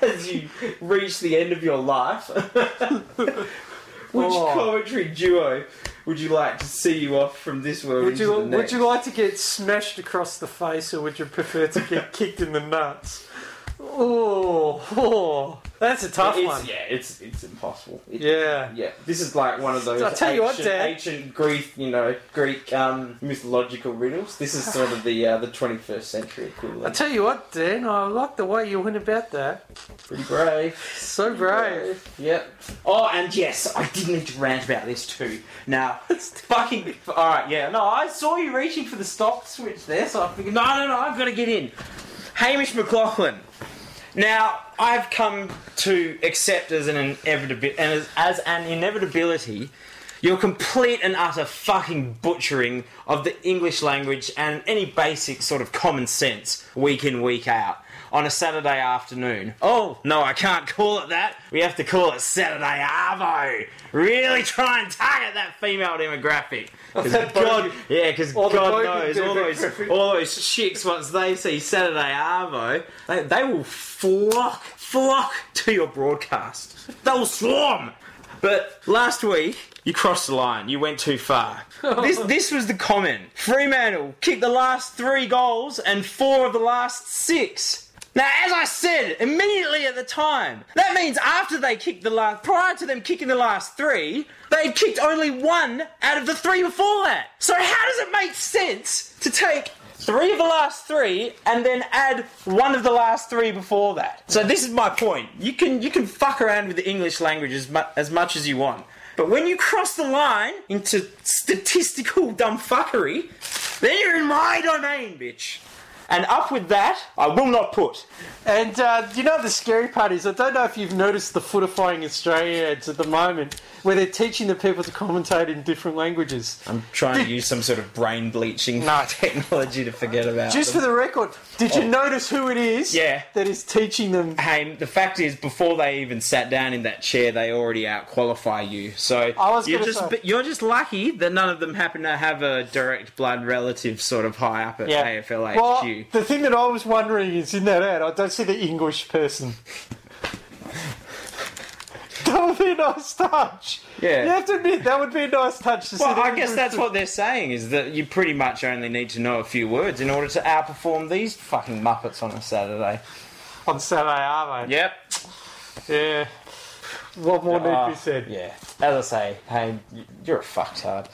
as you reach the end of your life, which Oh. commentary duo would you like to see you off from this world Would you would you like to get smashed across the face, or would you prefer to get kicked in the nuts? Oh, oh, that's a tough it's, one. Yeah, it's it's impossible. It- Yeah. yeah. This is like one of those I'll tell you what, ancient, Dad. ancient Greek, you know, Greek um, mythological riddles. This is sort of the uh, the 21st century equivalent. I equivalent. tell you what, Dan, I like the way you went about that. Pretty brave. So brave. Yep. Oh, and yes, I did need to rant about this too. Now, it's fucking. Alright, yeah. No, I saw you reaching for the stop switch there, so I figured, no, no, no, I've got to get in. Hamish McLachlan. Now, I've come to accept as an inevitability, and as, as an inevitability, your complete and utter fucking butchering of the English language and any basic sort of common sense week in, week out on a Saturday afternoon. Oh, no, I can't call it that. We have to call it Saturday Arvo. Really try and target that female demographic. That God, yeah, because God knows all those, all those chicks, once they see Saturday Arvo, they, they will flock, flock to your broadcast. They'll swarm. But last week, you crossed the line. You went too far. this, this was the comment. Fremantle kicked the last three goals and four of the last six. Now, as I said immediately at the time, that means after they kicked the last, prior to them kicking the last three, they'd kicked only one out of the three before that. So how does it make sense to take three of the last three and then add one of the last three before that? So this is my point. You can you can fuck around with the English language as, mu- as much as you want. But when you cross the line into statistical dumbfuckery, then you're in my domain, bitch. And up with that, I will not put. And uh, you know the scary part is? I don't know if you've noticed the Footifying Australia ads at the moment, where they're teaching the people to commentate in different languages. I'm trying to use some sort of brain bleaching No. technology to forget about. Just for them. the record, did you oh. notice who it is? Oh. Yeah. That is teaching them. Hey, the fact is, before they even sat down in that chair, they already out qualify you. So I was you're gonna just say- you're just lucky that none of them happen to have a direct blood relative sort of high up at AFL HQ. Well, the thing that I was wondering is in that ad, I don't see the English person. that would be a nice touch. Yeah. You have to admit, that would be a nice touch to Well, I guess that's what they're saying is that you pretty much only need to know a few words in order to outperform these fucking muppets on a Saturday. on Saturday, are they? Yep. Yeah. What more need Ah, be said? Yeah. As I say, hey, you're a fucktard.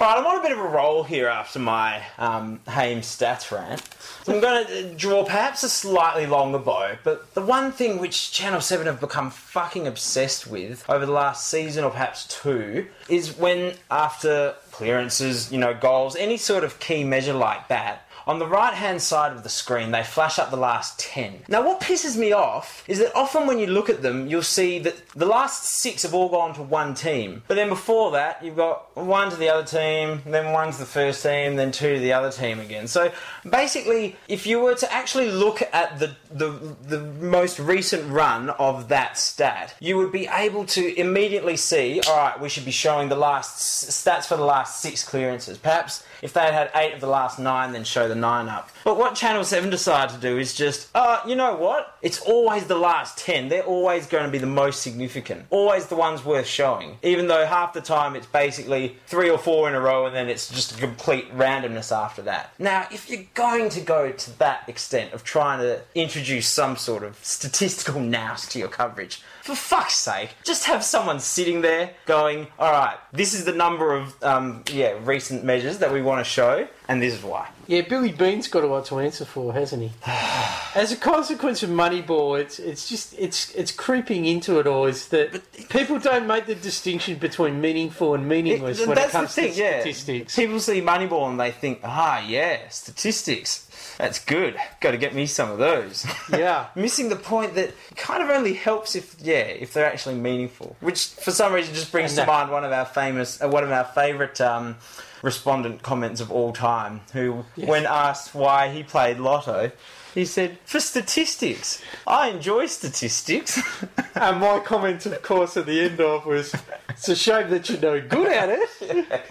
Alright, I'm on a bit of a roll here after my um, Haim stats rant. So I'm going to draw perhaps a slightly longer bow, but the one thing which Channel 7 have become fucking obsessed with over the last season or perhaps two is when, after clearances, you know, goals, any sort of key measure like that, on the right hand side of the screen, they flash up the last 10. Now, what pisses me off is that often when you look at them, you'll see that the last six have all gone to one team. But then before that, you've got one to the other team, then one to the first team, then two to the other team again. So basically, if you were to actually look at the, the, the most recent run of that stat, you would be able to immediately see, alright, we should be showing the last stats for the last six clearances. Perhaps if they had had eight of the last nine, then show the nine up. But what Channel 7 decided to do is just, uh, you know what? It's always the last 10. They're always going to be the most significant. Always the ones worth showing. Even though half the time it's basically three or four in a row and then it's just a complete randomness after that. Now, if you're going to go to that extent of trying to introduce some sort of statistical nous to your coverage, for fuck's sake, just have someone sitting there going, all right, this is the number of um, yeah recent measures that we want to show, and this is why. Yeah, Billy Beane's got a lot to answer for, hasn't he? As a consequence of Moneyball, it's it's just it's it's creeping into it all. Is that people don't make the distinction between meaningful and meaningless It- when it comes thing, to yeah. statistics. People see Moneyball and they think, ah, yeah, statistics. That's good. Got to get me some of those. Yeah. Missing the point that kind of only helps if, yeah, if they're actually meaningful. Which, for some reason, just brings to mind one of our famous, uh, one of our favourite um, respondent comments of all time. Who, when asked why he played Lotto, he said, "For statistics. I enjoy statistics." And my comment, of course, at the end of was, "It's a shame that you're no good at it."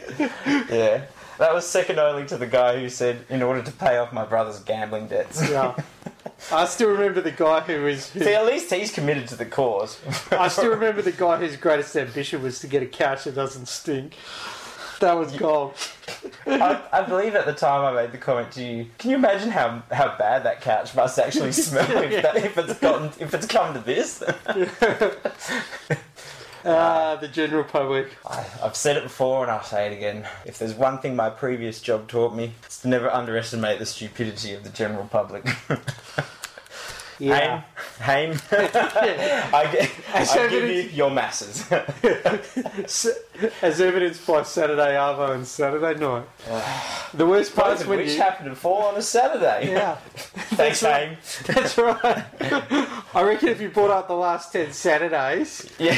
yeah. That was second only to the guy who said, "In order to pay off my brother's gambling debts." Yeah. I still remember the guy who was. Who, See, at least he's committed to the cause. I still remember the guy whose greatest ambition was to get a couch that doesn't stink. That was gold. I, I believe at the time I made the comment to you. Can you imagine how, how bad that couch must actually smell if, that, if it's gotten if it's come to this? Ah, the general public. I, I've said it before and I'll say it again. If there's one thing my previous job taught me, it's to never underestimate the stupidity of the general public. Yeah. Haim, Haim, I, As I give you your masses. As evidenced by Saturday Arvo and Saturday night. the worst part Both is of when which you. happened to fall on a Saturday. Yeah, Thanks, Haim. that's right. I reckon if you brought up the last 10 Saturdays. Yeah,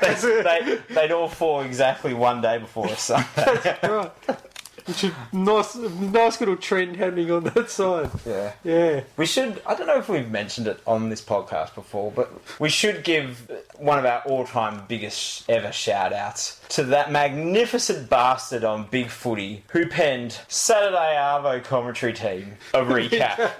That's it. they, they'd all fall exactly one day before a Sunday. Right. Which is nice, nice little trend happening on that side. Yeah. Yeah. We should, I don't know if we've mentioned it on this podcast before, but we should give one of our all time biggest ever shout outs to that magnificent bastard on Big Footy who penned Saturday Arvo commentary team a recap.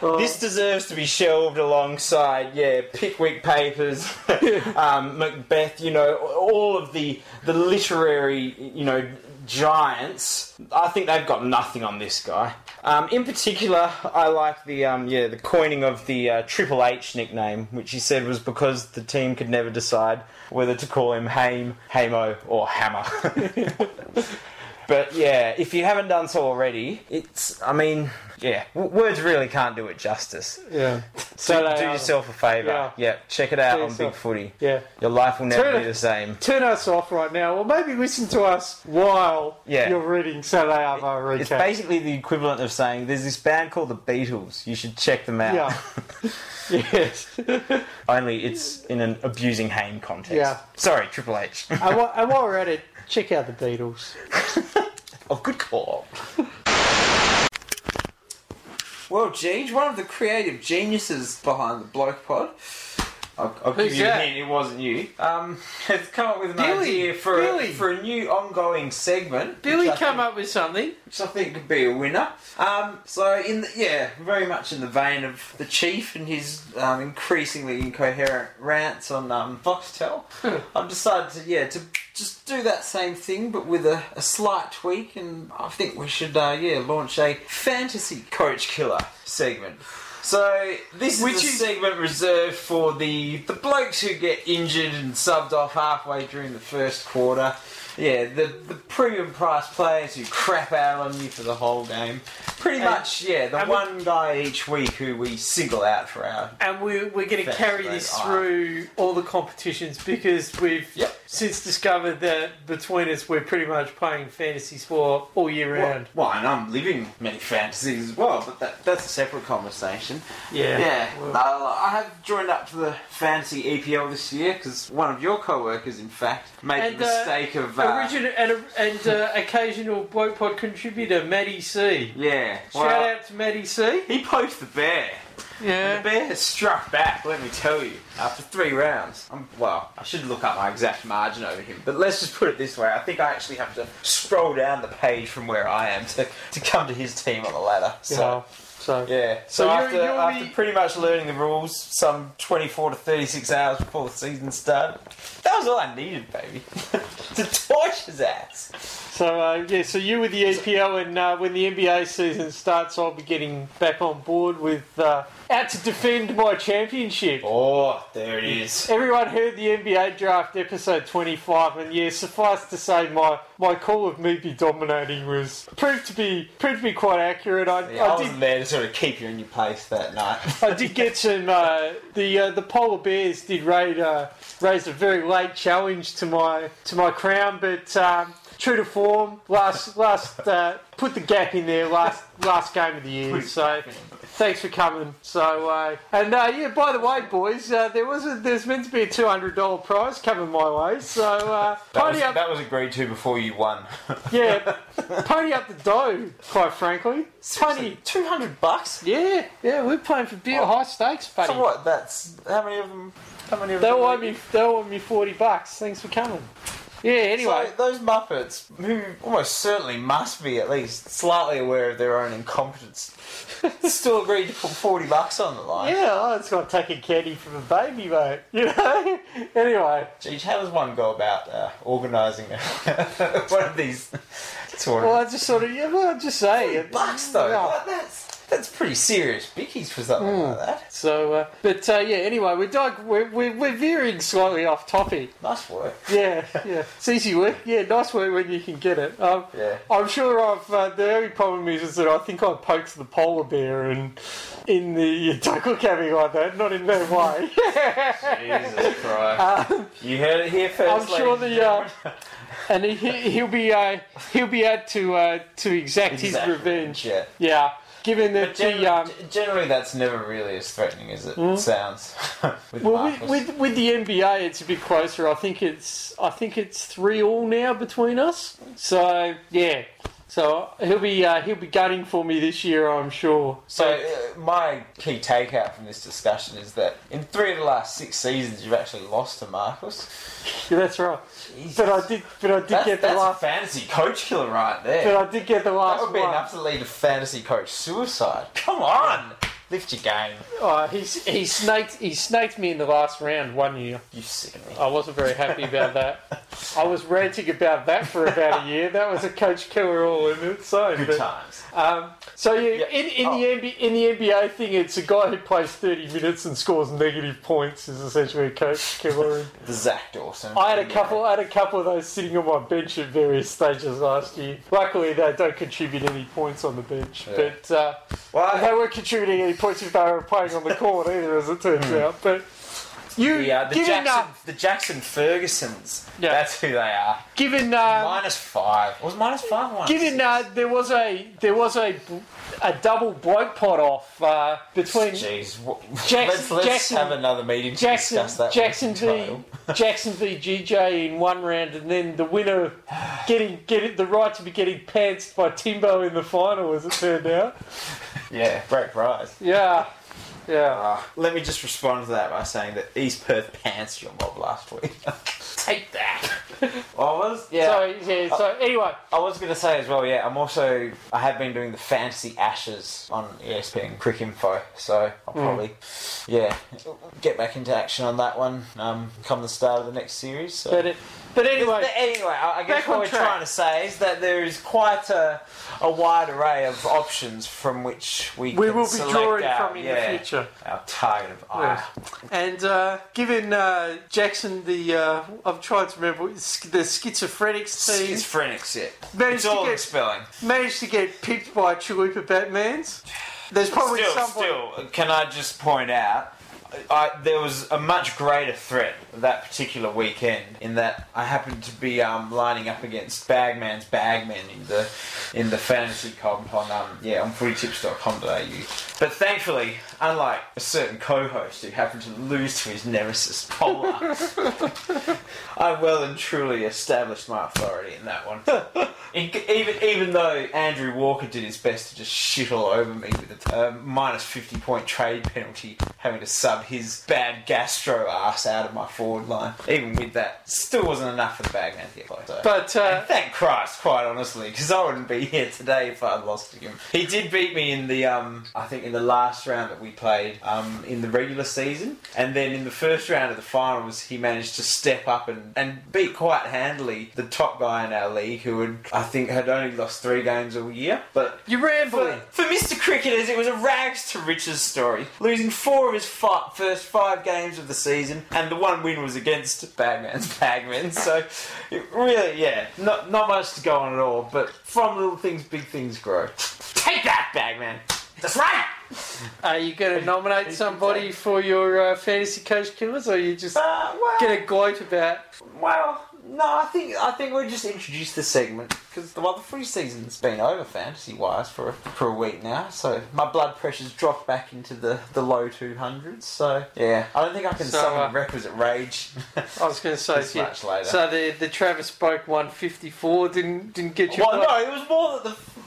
This deserves to be shelved alongside, yeah, Pickwick Papers, um, Macbeth, you know, all of the the literary, you know, giants. I think they've got nothing on this guy. Um, in particular, I like the um, yeah the coining of the uh, Triple H nickname, which he said was because the team could never decide whether to call him Haim, Hamo, or Hammer. But yeah, if you haven't done so already, it's. I mean, yeah, w- words really can't do it justice. Yeah. Do, do Arvo. yourself a favour. Yeah. Yeah. check it out on Big Footy. Yeah. Your life will never Turn be it- the same. Turn us off right now, or maybe listen to us while Yeah. you're reading Saturday Arvo recap. It's basically the equivalent of saying there's this band called the Beatles. You should check them out. Yeah. yes. Only it's in an abusing Haim context. Yeah. Sorry, Triple H. and, while, and while we're at it, check out the Beatles. oh, good call. Well, Gene, one of the creative geniuses behind the Bloke Pod. I'll, I'll give Who's you that? a hint. It wasn't you. Um, has come up with an Billy, idea for Billy. a, for a new ongoing segment. Billy come think- up with something. which I think could be a winner. Um, so in the, yeah, very much in the vein of the chief and his um, increasingly incoherent rants on um, Foxtel, I've decided to yeah to just do that same thing but with a, a slight tweak, and I think we should uh, yeah launch a fantasy coach killer segment. So this is Which a is- segment reserved for the the blokes who get injured and subbed off halfway during the first quarter. Yeah, the the premium price players who crap out on you for the whole game. Pretty And- much, yeah, the and we- one guy each week who we single out for our. And we, we're going to carry this through all the competitions because we've Yep. Since discovered that between us we're pretty much playing fantasy sport all year round. Well, and I'm living many fantasies as well, but that, that's a separate conversation. Yeah. Yeah, Well- uh, I have joined up to the fantasy EPL this year because one of your co-workers, in fact, made And, the uh, mistake of uh, Original and, and uh, occasional Bloke Pod contributor Matty C. yeah. Shout well, out to Matty C. He poked the bear. And Yeah. the bear has struck back, let me tell you, after three rounds. i well, I should look up my exact margin over him, but let's just put it this way. I think I actually have to scroll down the page from where I am to, to come to his team on the ladder. So, So, so yeah. So, So you're- after, you're after the- pretty much learning the rules some 24 to 36 hours before the season started, that was all I needed, baby. to torch his ass. So uh, yeah, so you with the EPL, and uh, when the NBA season starts, I'll be getting back on board with uh, out to defend my championship. Oh, there it is. Everyone heard the NBA draft episode 25, and yeah, suffice to say, my, my call of me be dominating was proved to be proved to be quite accurate. I, Yeah, I, I wasn't did there to sort of keep you in your place that night. I did get some. Uh, the uh, the polar bears did raise uh, raise a very late challenge to my to my crown, but um, true to form, last last uh, put the gap in there last last game of the year. So thanks for coming. So uh, and uh, yeah, by the way, boys, uh, there was a, there's meant to be a two hundred dollar prize coming my way. So uh, That was, pony up, that was agreed to before you won. yeah, pony up the dough. Quite frankly, pony. two hundred bucks. Yeah, yeah, we're playing for big high stakes, buddy. So what? That's how many of them? How many of They them? owe me. they'll owe me forty bucks. Thanks for coming. Yeah. Anyway, So those Muppets, who almost certainly must be at least slightly aware of their own incompetence, still agreed to put forty bucks on the line. yeah, oh, it's like taking candy from a baby, mate. You know. anyway, Geez, how does one go about uh, organising one of these tournaments? well, I just sort of yeah, well, I just say it. bucks though. Yeah. Like, that's that's pretty serious bickies for something Hmm. like that. So, uh, but uh, yeah. Anyway, we're, dig- we're we're we're veering slightly off topic. Nice work. Yeah, yeah. It's easy work. Yeah, nice work when you can get it. Um, Yeah. I'm sure I've. Uh, the only problem is, is that I think I poked the polar bear and in the don't look at like that. Not in that way. Jesus Christ. you heard it here first. I'm sure ladies the uh, and he, he'll be uh, he'll be able to uh, to exact Exactly. his revenge. Yeah. Yeah, given that But generally, the um, generally, that's never really as threatening as it sounds. with well with, with with the NBA, it's a bit closer. I think it's I think it's three all now between us. So yeah, so he'll be uh, he'll be gunning for me this year, I'm sure. So uh, my key takeout from this discussion is that in three of the last six seasons, you've actually lost to Marcus. Yeah, that's right. But I did but I did That's, get the that's a last. fantasy coach killer right there. But I did get the last. that would be one. enough to lead to fantasy coach suicide. Come on, lift your game. Oh, he's, he snaked he snaked me in the last round one year. You sick me. I wasn't very happy about that. I was ranting about that for about a year. That was a coach killer all in its own. Good But, times. um, so yeah, Yeah. in, in Oh. the NBA, in the NBA thing, it's a guy who plays thirty minutes and scores negative points is essentially a coach killer. The Zach Dawson. I had a couple. I had a couple of those sitting on my bench at various stages last year. Luckily, they don't contribute any points on the bench, Yeah. but. Uh, Well, they weren't contributing any if they were playing on the court either, as it turns out. Hmm. But you, the, uh, the, given, Jackson, uh, the Jackson Fergusons. Yeah. That's who they are. given, uh, minus five. Was it minus five or given uh, there was a there was a a double bloke pot off uh, between Jeez, Jackson- let's, let's Jackson- have another meeting to Jackson discuss that. Jackson v. Jackson v GJ in one round, and then the winner getting getting the right to be getting pantsed by Timbo in the final, as it turned out. Yeah, great prize. Yeah, yeah. Uh, let me just respond to that by saying that East Perth pants your mob last week. Take that. I was, yeah. So yeah. So anyway, I was going to say as well, yeah, I'm also, I have been doing the Fantasy Ashes on ESPN Cricinfo, so I'll probably, yeah, get back into action on that one um, come the start of the next series. So. but it, but anyway. But anyway, I I guess what we're track. trying to say is that there is quite a, a wide array of options from which we, We can will be drawing our, from in yeah, the future. Our target of ire. And uh, given uh, Jackson the, uh, I'm trying to remember the schizophrenics team Schizophrenics, yeah. managed It's all to get spelling. managed to get picked by Chalupa Batmans. There's probably Still, someone. still, can I just point out, I, there was a much greater threat that particular weekend in that I happened to be um, lining up against Bagman's Bagman in the in the fantasy comp on um, yeah on footytips.com.au. But thankfully, unlike a certain co-host who happened to lose to his nemesis Polar, I well and truly established my authority in that one. In- even even though Andrew Walker did his best to just shit all over me with a um, minus 50 point trade penalty, having to sub his bad gastro ass out of my forward line. Even with that, still wasn't enough for the bagman to get close. So. But uh, thank Christ, quite honestly, because I wouldn't be here today if I'd lost to him. He did beat me in the, um, I think, in the last round that we played um, in the regular season, and then in the first round of the finals, he managed to step up and, and beat quite handily the top guy in our league, who had, I think, had only lost three games all year. But you're for, rambling. for Mr. Cricketers, it was a rags to riches story, losing four of his fi- top first five games of the season, and the one win was against Bagman's Bagman. So, it really, yeah, not not much to go on at all. But from little things, big things grow. Take that, Bagman. That's right. Are you going to nominate somebody for your uh, fantasy coach killers, or are you just Uh, well, going to gloat about? well, no, I think I think we just introduced the segment because well, the free season's been over fantasy wise for for a week now, so my blood pressure's dropped back into the, the low two hundreds. So yeah, I don't think I can So, summon uh, requisite rage. I was going to say, This yeah, later. so the the Travis Boak 154 didn't didn't get you. Well, no, it was more that the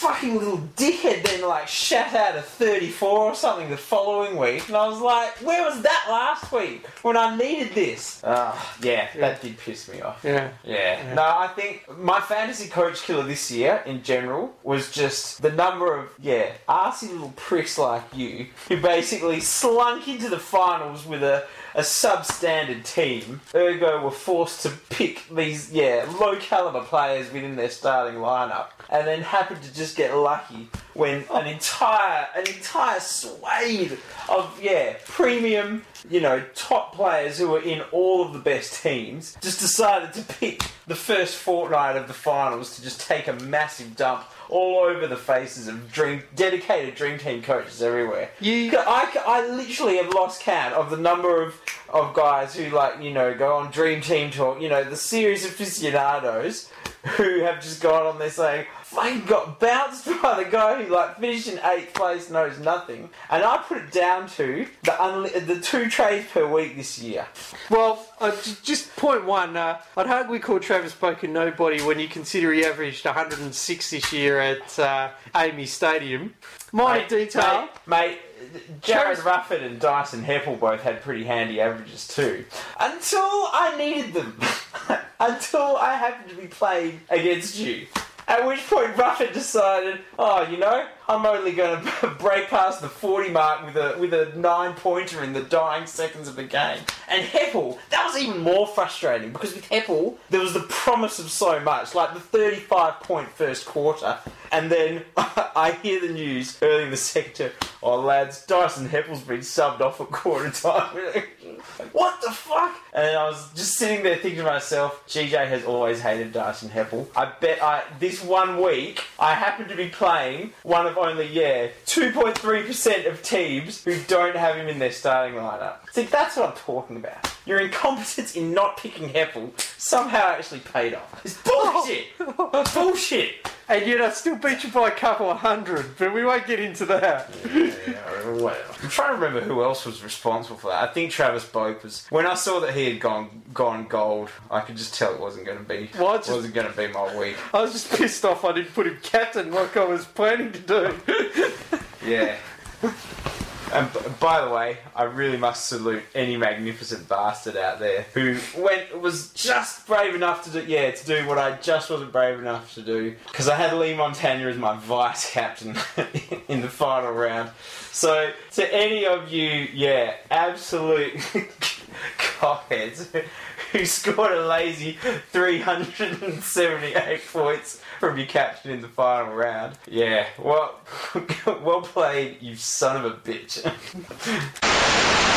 fucking little dickhead then like shat out a 34 or something the following week, and I was like, where was that last week when I needed this? Ah, yeah, that did piss me off. Yeah. Yeah. No, I think my fantasy coach killer this year in general was just the number of, yeah, arsey little pricks like you who basically slunk into the finals with a, a substandard team, ergo were forced to pick these, yeah, low caliber players within their starting lineup, and then happened to just get lucky when an entire, an entire swathe of, yeah, premium, you know, top players who were in all of the best teams just decided to pick the first fortnight of the finals to just take a massive dump all over the faces of dream dedicated dream team coaches everywhere. You- I, I literally have lost count of the number of, of guys who like you know go on dream team talk. You know the series of aficionados who have just gone on there saying. Fucking got bounced by the guy who like finished in eighth place, knows nothing, and I put it down to the unli- the two trades per week this year. Well, uh, j- just point one. Uh, I'd hardly call Travis a nobody when you consider he averaged 106 this year at uh, AAMI Stadium. Minor Mate, detail. Mate, mate Jarryd Roughead and Dyson Heppell both had pretty handy averages too. Until I needed them. Until I happened to be playing against you. At which point Roughead decided, oh, you know, I'm only going to break past the 40 mark with a with a nine pointer in the dying seconds of the game. And Heppell, that was even more frustrating because with Heppell, there was the promise of so much, like the 35 point first quarter, and then I hear the news early in the sector, oh lads, Dyson Heppell's been subbed off at quarter time. what the fuck? And I was just sitting there thinking to myself, GJ has always hated Dyson Heppell. I bet I this one week I happen to be playing one of only yeah 2.3% of teams who don't have him in their starting lineup. See, that's what I'm talking about. Your incompetence in not picking Heppell somehow actually paid off. It's bullshit. bullshit. And yet I still beat you by a couple of hundred, but we won't get into that. Well, I'm trying to remember who else was responsible for that. I think Travis Boak was. When I saw that he had gone gone gold, I could just tell it wasn't going to be. Well, just- wasn't going to be my week. I was just pissed off I didn't put him captain like I was planning to do. Yeah. And by the way, I really must salute any magnificent bastard out there who went was just brave enough to do yeah to do what I just wasn't brave enough to do because I had Leigh Montagna as my vice captain in the final round. So to any of you, yeah, absolute cockheads who scored a lazy 378 points from your captain in the final round. Yeah, well, well played, you son of a bitch.